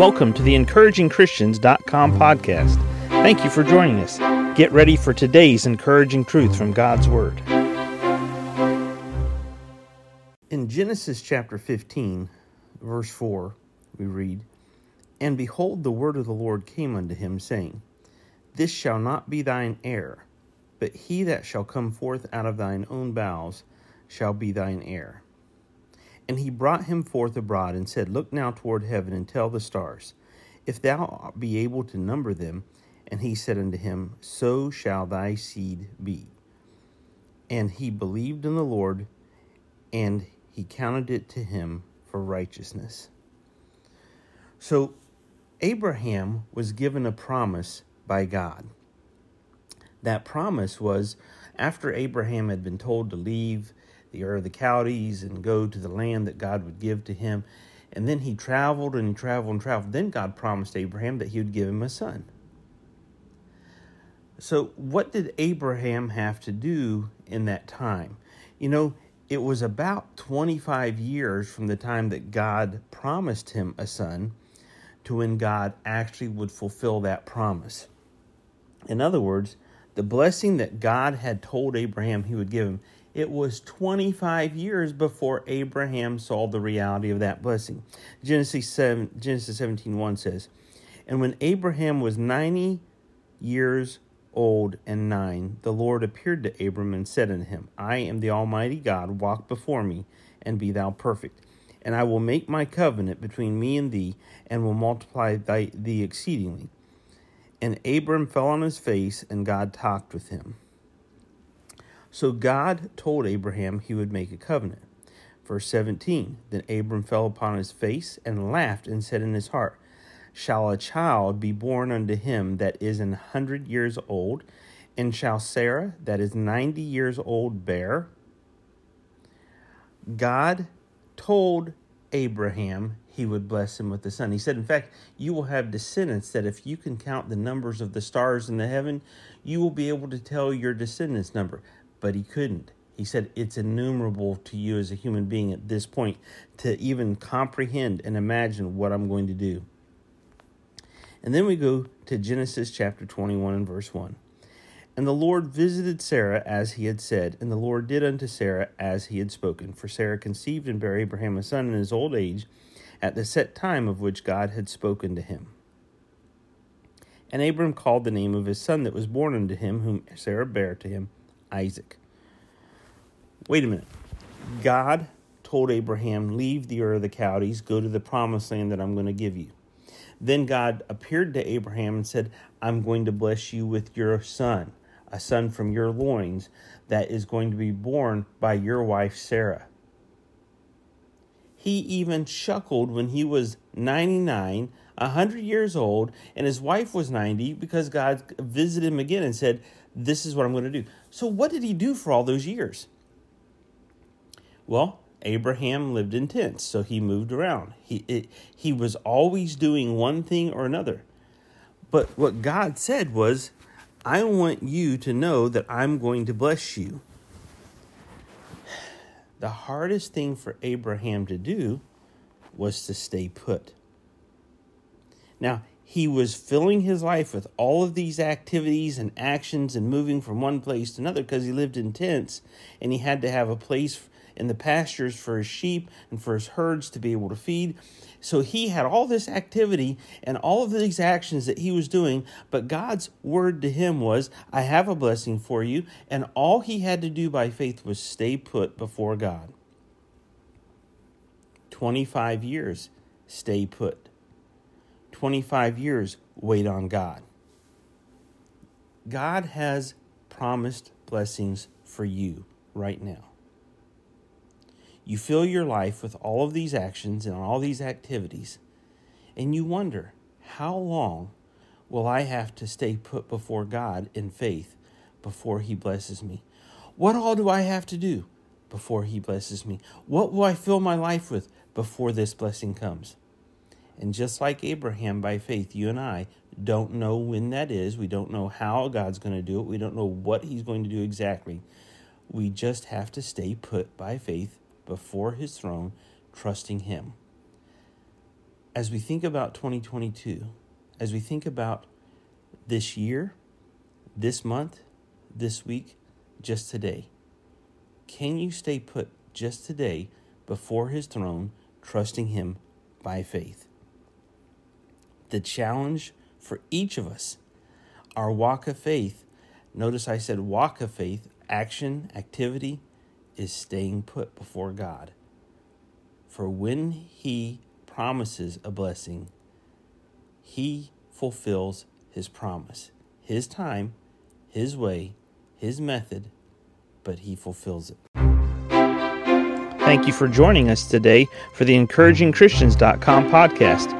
Welcome to the encouragingchristians.com podcast. Thank you for joining us. Get ready for today's encouraging truth from God's Word. In Genesis chapter 15, verse 4, we read, And behold, the word of the Lord came unto him, saying, This shall not be thine heir, but he that shall come forth out of thine own bowels shall be thine heir. And he brought him forth abroad, and said, Look now toward heaven, and tell the stars, if thou be able to number them. And he said unto him, So shall thy seed be. And he believed in the Lord, and he counted it to him for righteousness. So Abraham was given a promise by God. That promise was after Abraham had been told to leave the Ur of the Chaldees and go to the land that God would give to him. And then he traveled and he traveled and traveled. Then God promised Abraham that he would give him a son. So, what did Abraham have to do in that time? You know, it was about 25 years from the time that God promised him a son to when God actually would fulfill that promise. In other words, the blessing that God had told Abraham he would give him, it was 25 years before Abraham saw the reality of that blessing. Genesis 7 Genesis 17 says, And when Abraham was 90 years old and nine, the Lord appeared to Abram and said unto him, I am the Almighty God, walk before me, and be thou perfect. And I will make my covenant between me and thee, and will multiply thy, thee exceedingly. And Abram fell on his face, and God talked with him. So God told Abraham he would make a covenant. Verse 17 Then Abram fell upon his face and laughed and said in his heart, Shall a child be born unto him that is an hundred years old? And shall Sarah, that is ninety years old, bear? God told Abraham he would bless him with a son. He said, In fact, you will have descendants that if you can count the numbers of the stars in the heaven, you will be able to tell your descendants' number but he couldn't. He said it's innumerable to you as a human being at this point to even comprehend and imagine what I'm going to do. And then we go to Genesis chapter 21 and verse 1. And the Lord visited Sarah as he had said, and the Lord did unto Sarah as he had spoken. For Sarah conceived and bare Abraham a son in his old age, at the set time of which God had spoken to him. And Abram called the name of his son that was born unto him, whom Sarah bare to him, Isaac. Wait a minute. God told Abraham, Leave the Ur of the Chaldees, go to the promised land that I'm going to give you. Then God appeared to Abraham and said, I'm going to bless you with your son, a son from your loins that is going to be born by your wife Sarah. He even chuckled when he was 99, 100 years old, and his wife was 90 because God visited him again and said, This is what I'm going to do. So, what did he do for all those years? Well, Abraham lived in tents, so he moved around. He, it, he was always doing one thing or another. But what God said was, I want you to know that I'm going to bless you. The hardest thing for Abraham to do was to stay put. Now, he was filling his life with all of these activities and actions and moving from one place to another because he lived in tents and he had to have a place in the pastures for his sheep and for his herds to be able to feed. So he had all this activity and all of these actions that he was doing, but God's word to him was, I have a blessing for you. And all he had to do by faith was stay put before God. 25 years, stay put. 25 years, wait on God. God has promised blessings for you right now. You fill your life with all of these actions and all these activities, and you wonder, how long will I have to stay put before God in faith before He blesses me? What all do I have to do before He blesses me? What will I fill my life with before this blessing comes? And just like Abraham by faith, you and I don't know when that is. We don't know how God's going to do it. We don't know what He's going to do exactly. We just have to stay put by faith before his throne, trusting him. as we think about 2022, as we think about this year, this month, this week, just today, can you stay put just today before His throne, trusting Him by faith? The challenge for each of us, our walk of faith, notice I said walk of faith, action, activity, is staying put before God. For when He promises a blessing, He fulfills His promise. His time, His way, His method, but He fulfills it. Thank you for joining us today for the encouragingchristians.com podcast.